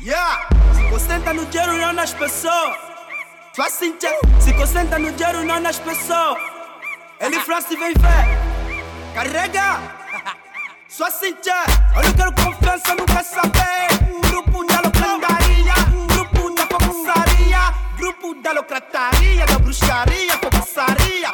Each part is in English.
Yeah, se concentra no dinheiro, não nas pessoas. Assim, tchê. Se concentra no dinheiro, não nas pessoas. Ele frase vem ver. Carrega. Só tchê. Eu não quero confiança, não quero saber. Grupo da locataria, grupo da focusaria, grupo da locataria, da bruxaria, focusaria,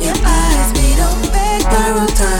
your eyes, we don't beg, borrow time.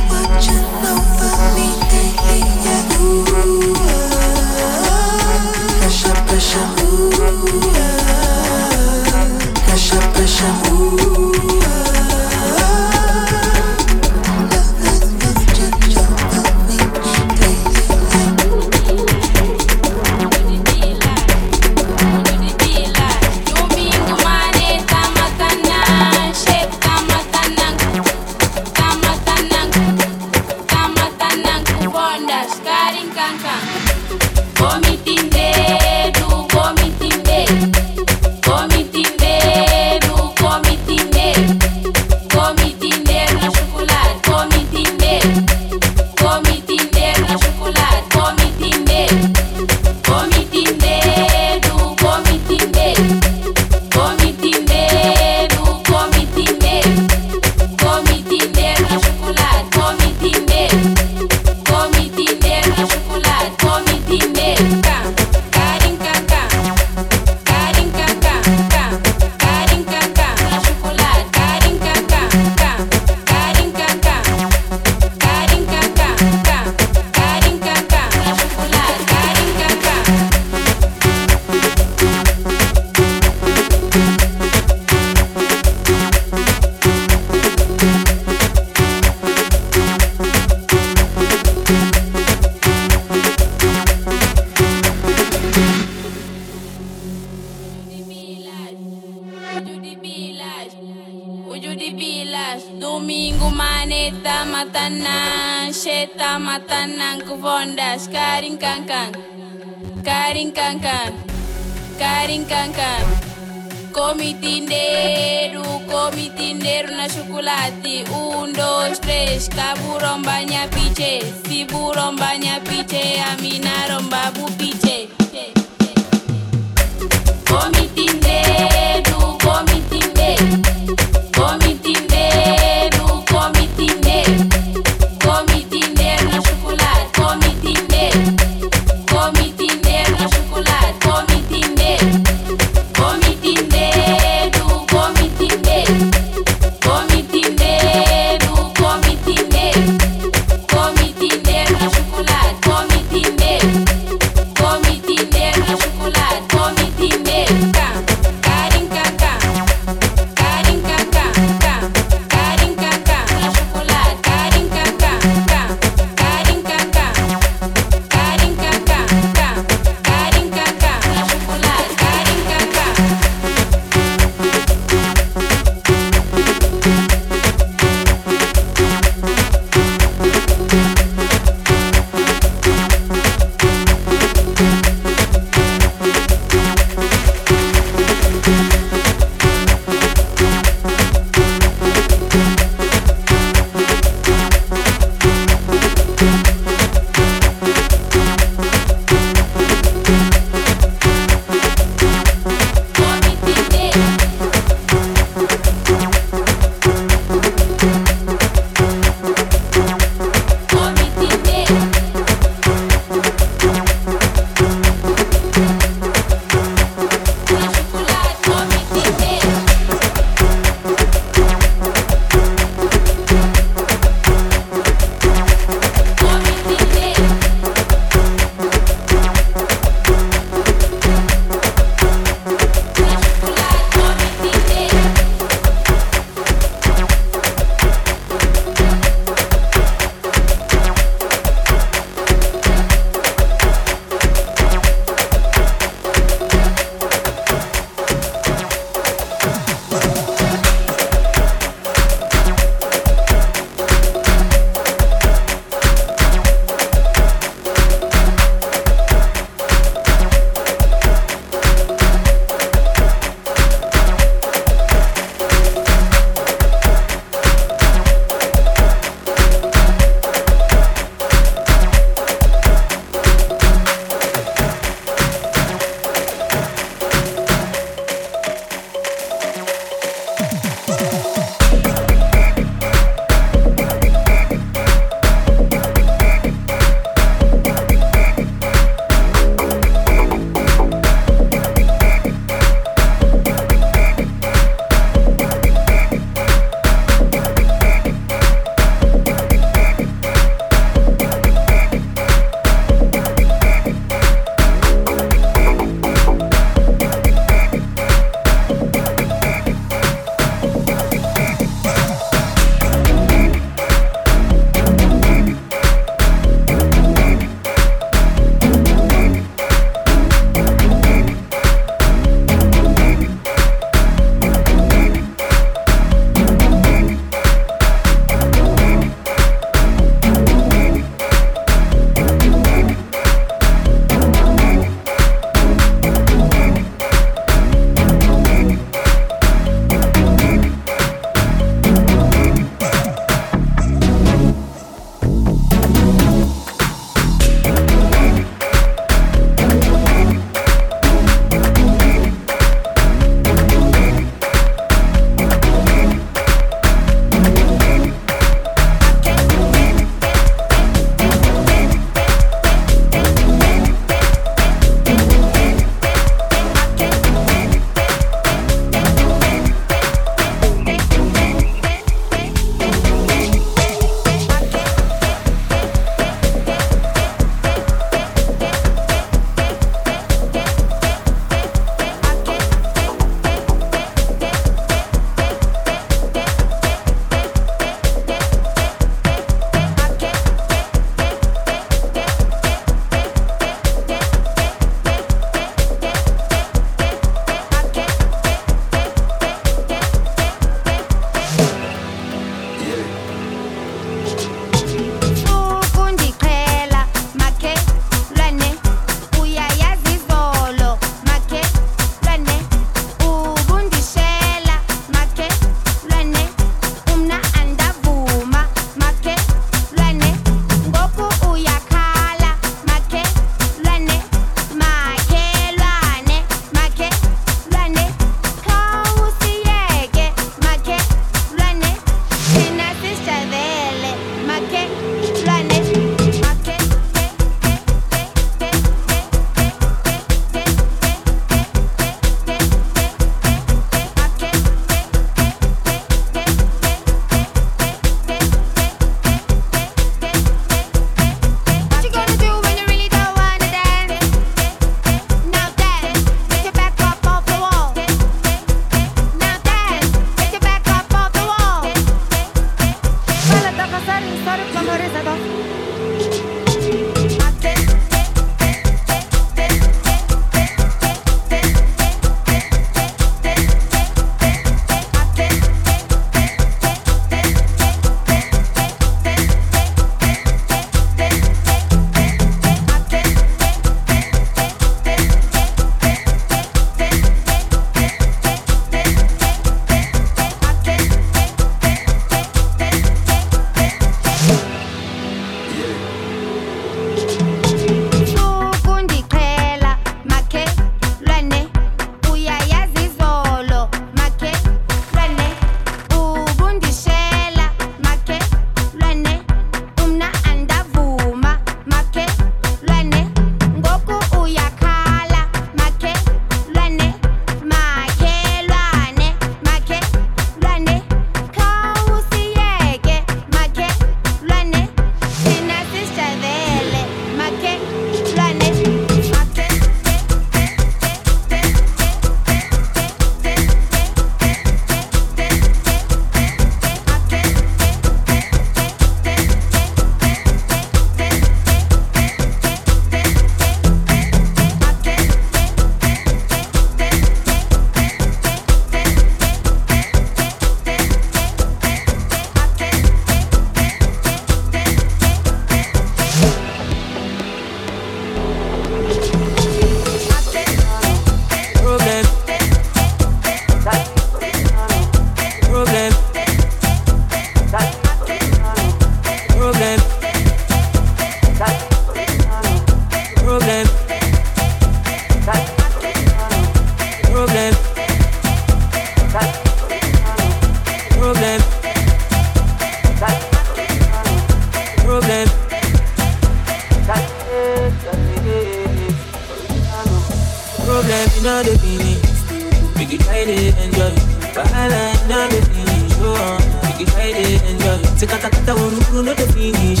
Sikata kata ururu no the finish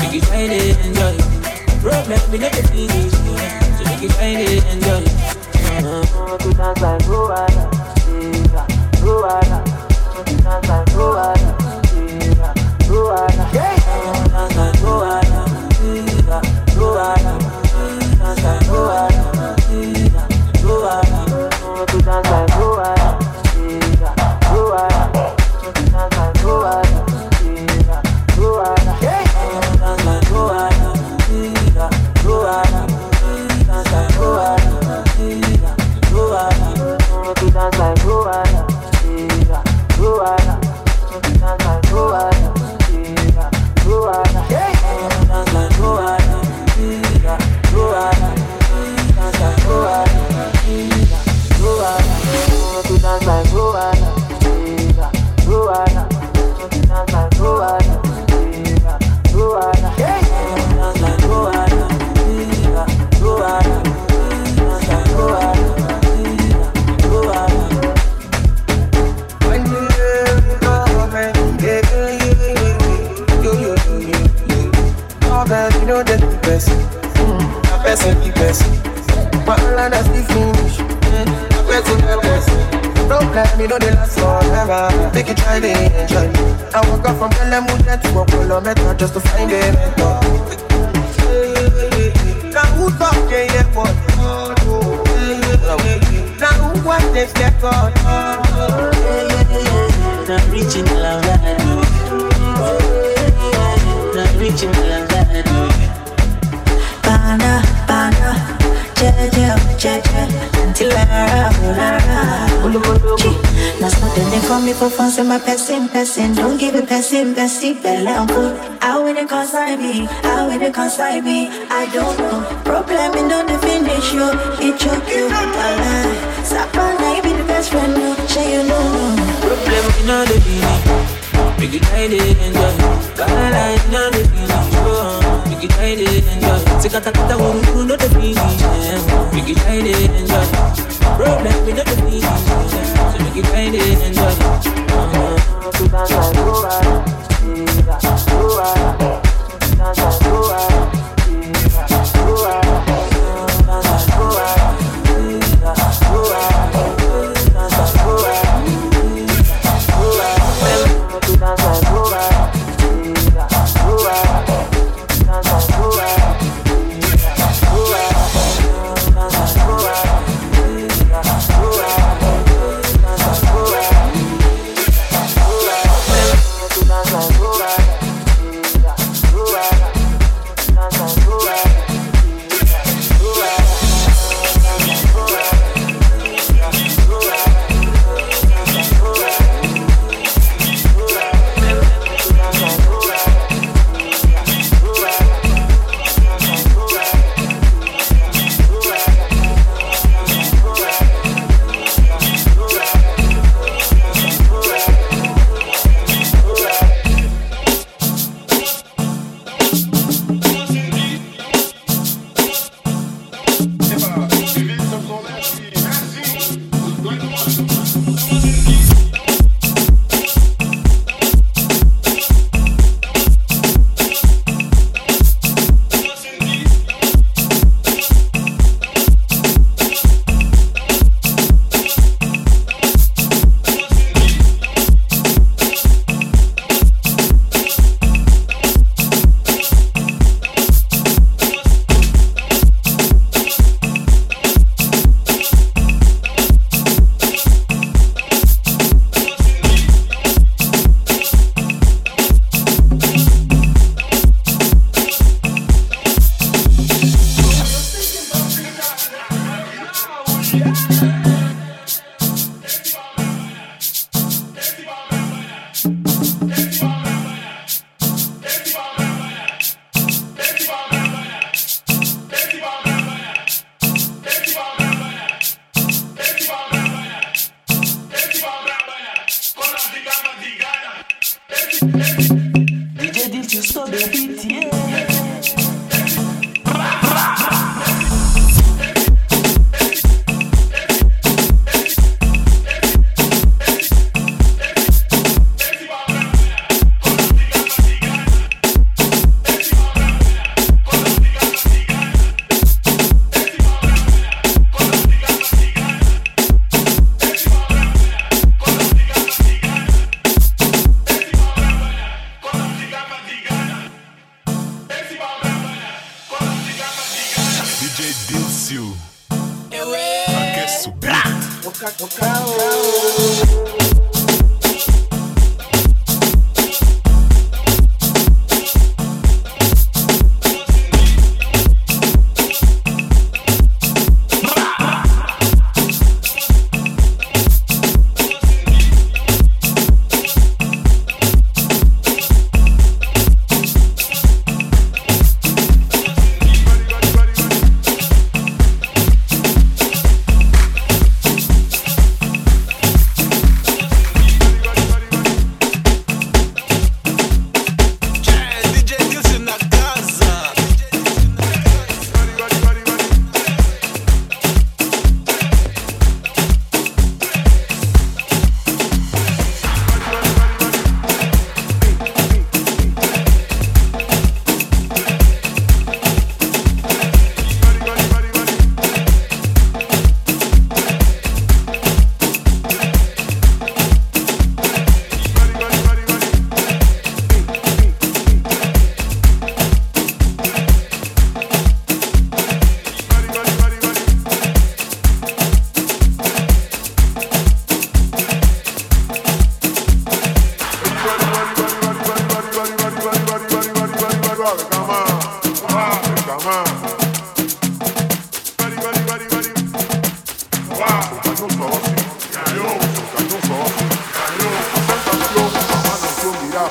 Make you try to enjoy Problem we no the finish So make you try to enjoy I dance like Luana, Luana I be? How it reconcile me? I don't know. Problem in the definition. It took you. Sapana, you be the best friend. No, say you know. Problem in the definition. Make it hide and enjoy. Bala in the definition. Make it hide it and enjoy. Sikatakata wuru no definition. Make it hide it and enjoy. Problem in the definition. So make it hide and enjoy. Uh-huh.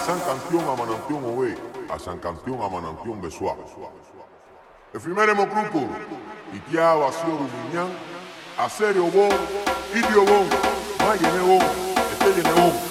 San Canción a Manantión Ove, a San Canción a Manantión Besuá. El primer hemocrupo, y tía vacío de a serio bon, y tío bon, vaya bon, este tiene bon.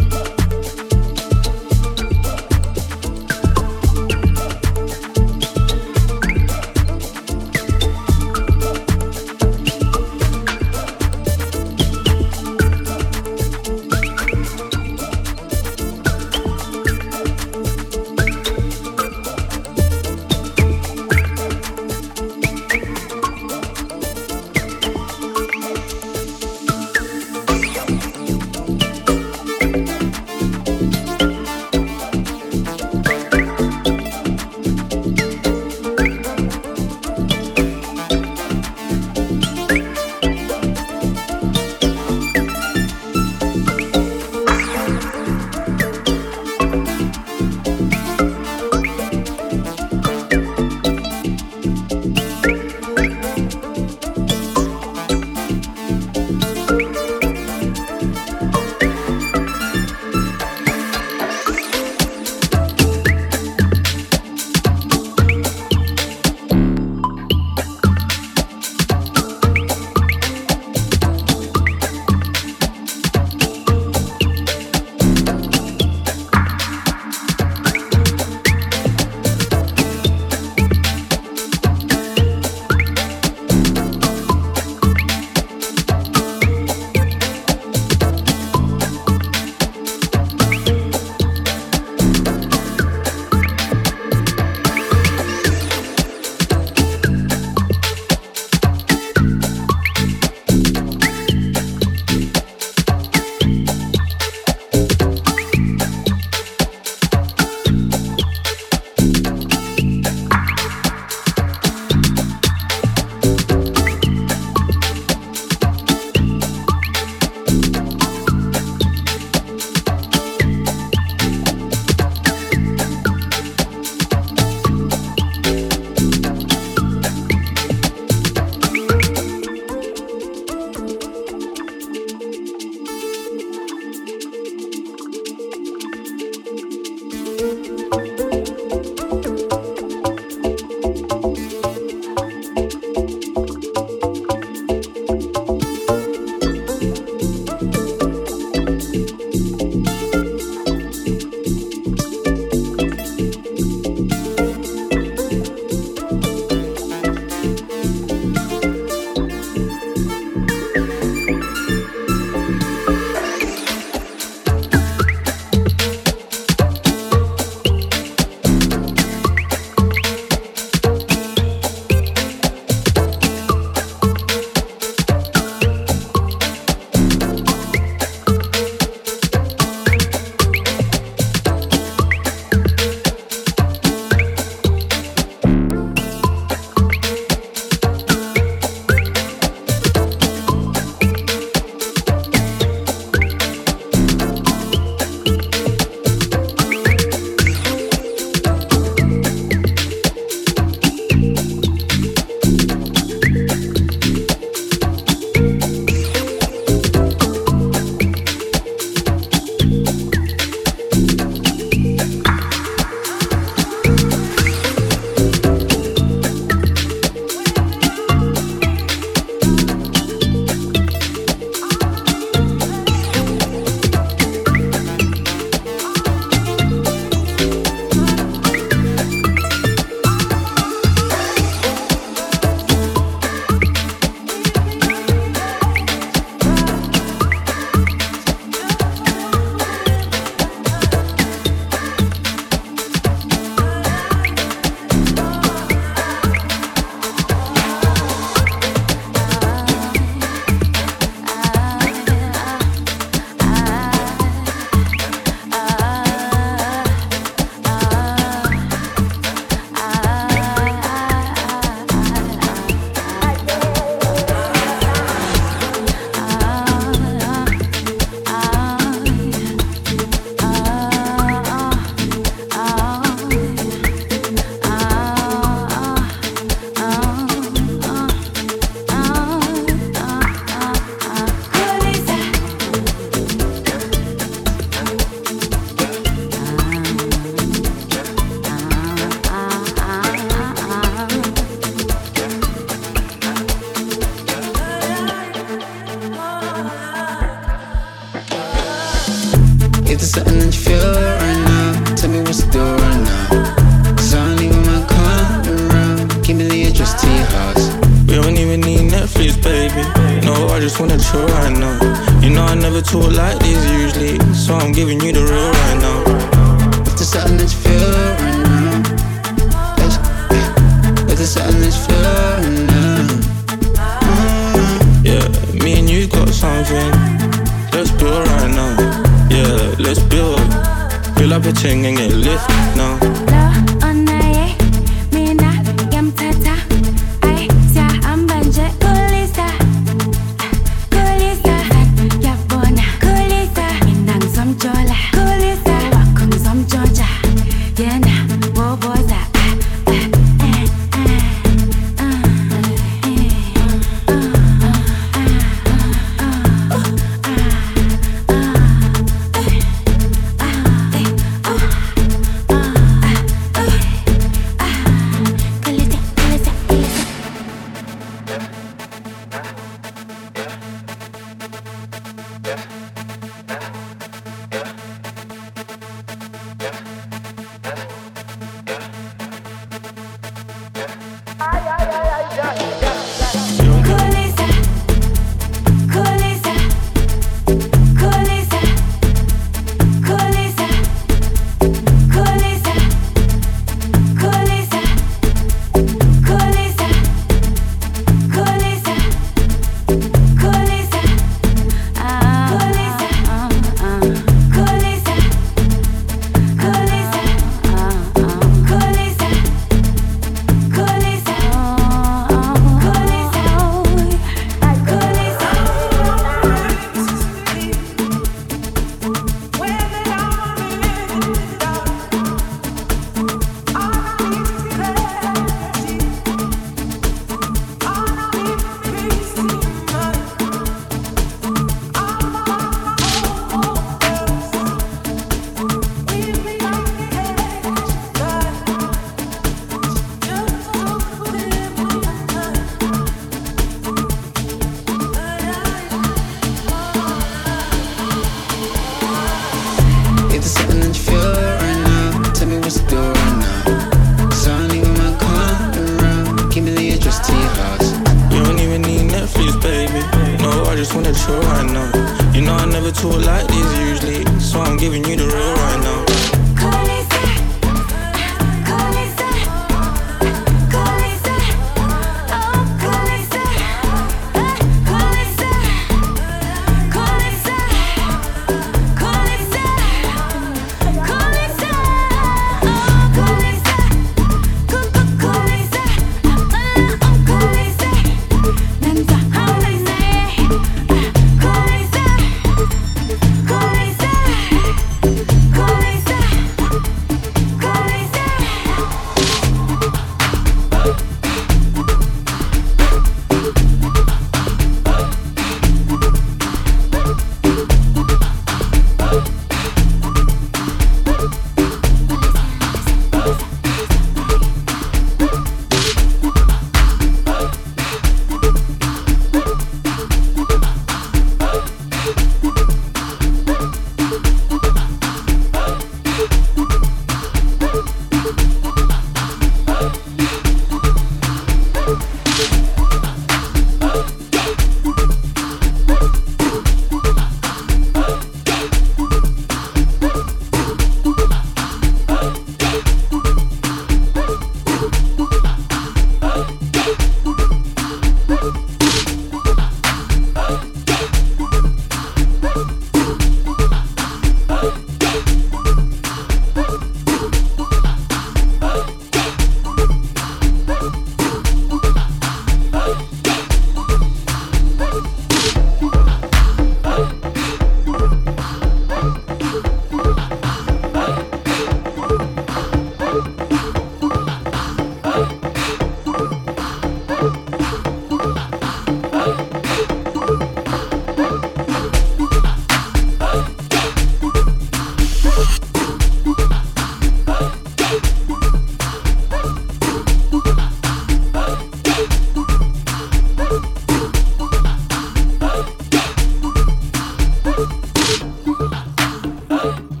Oh.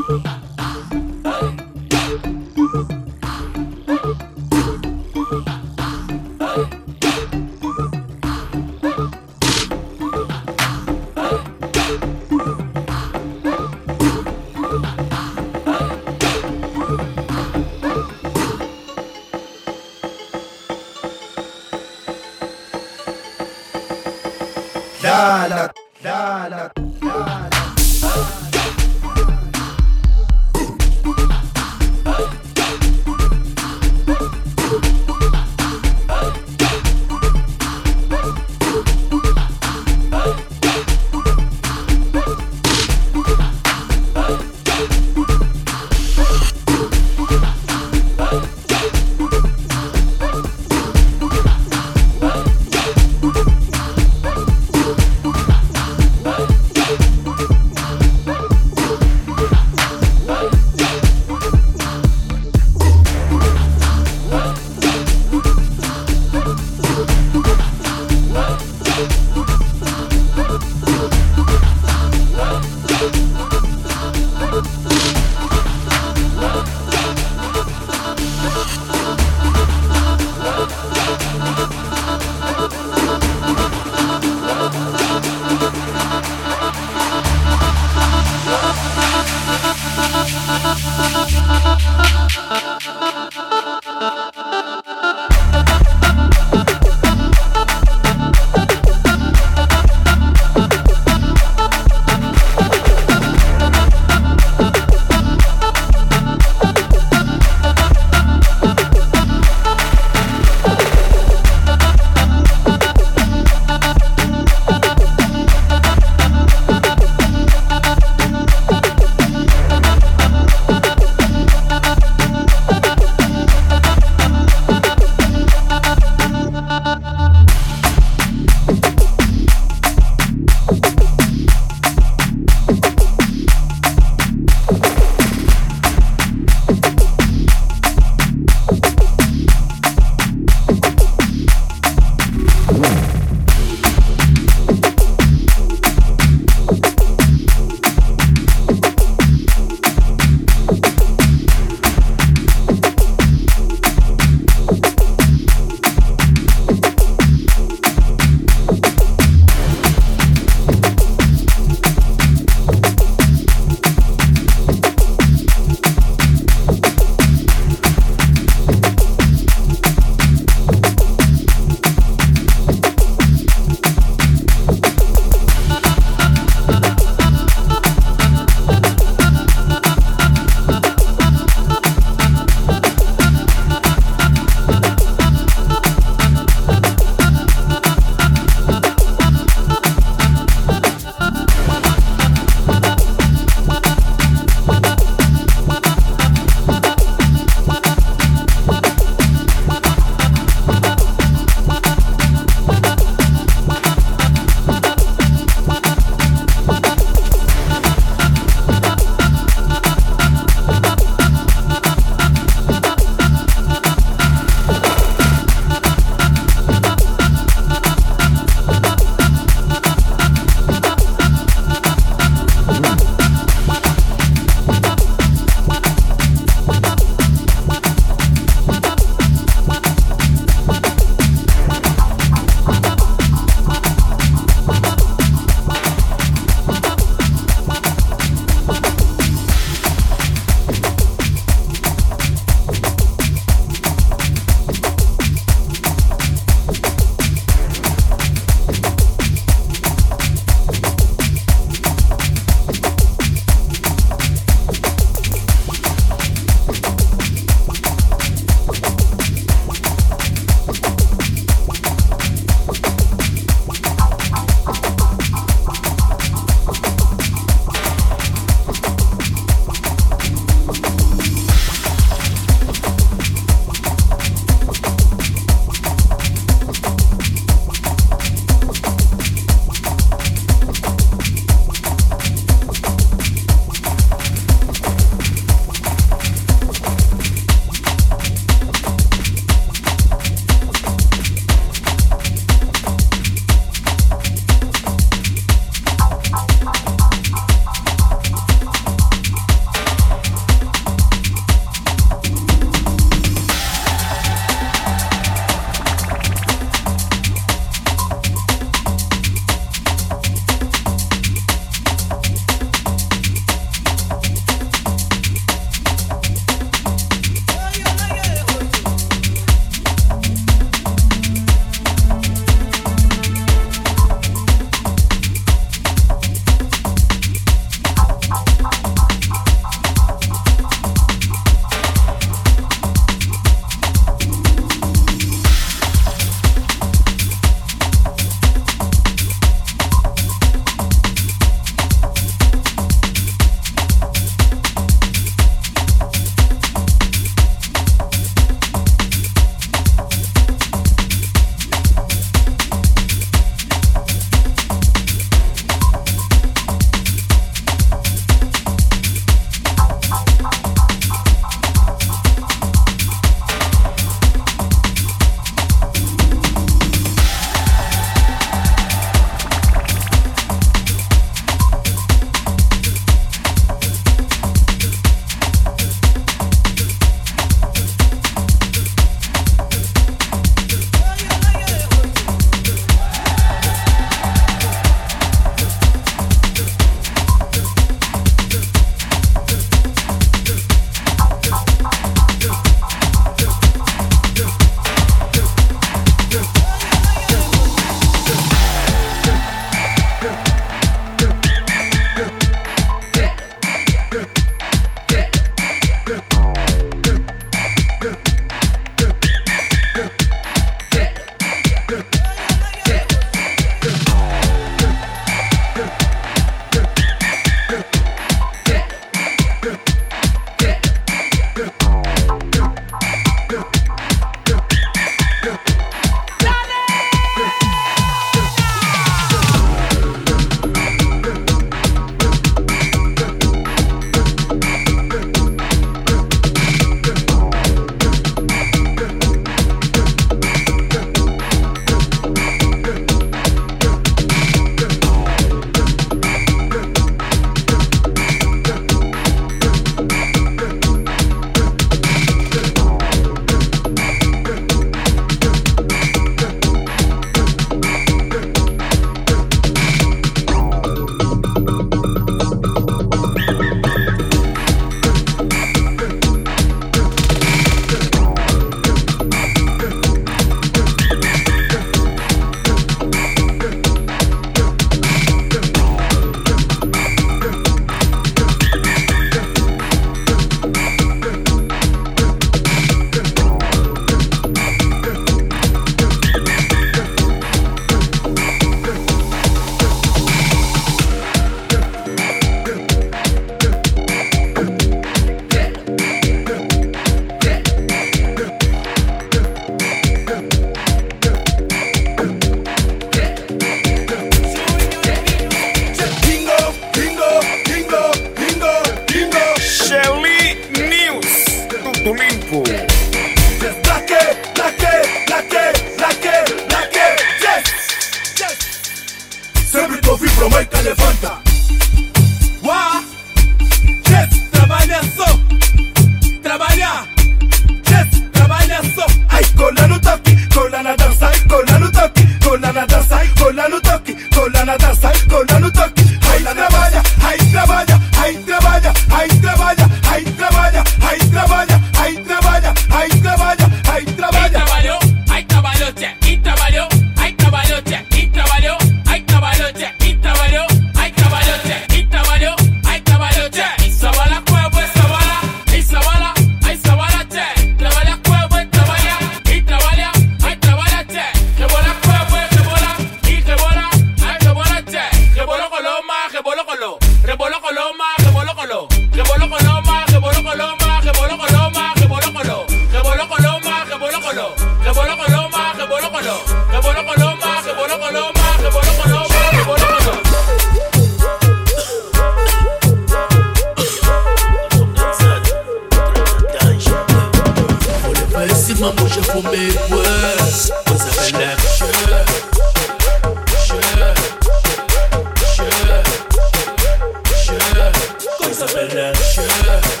Leve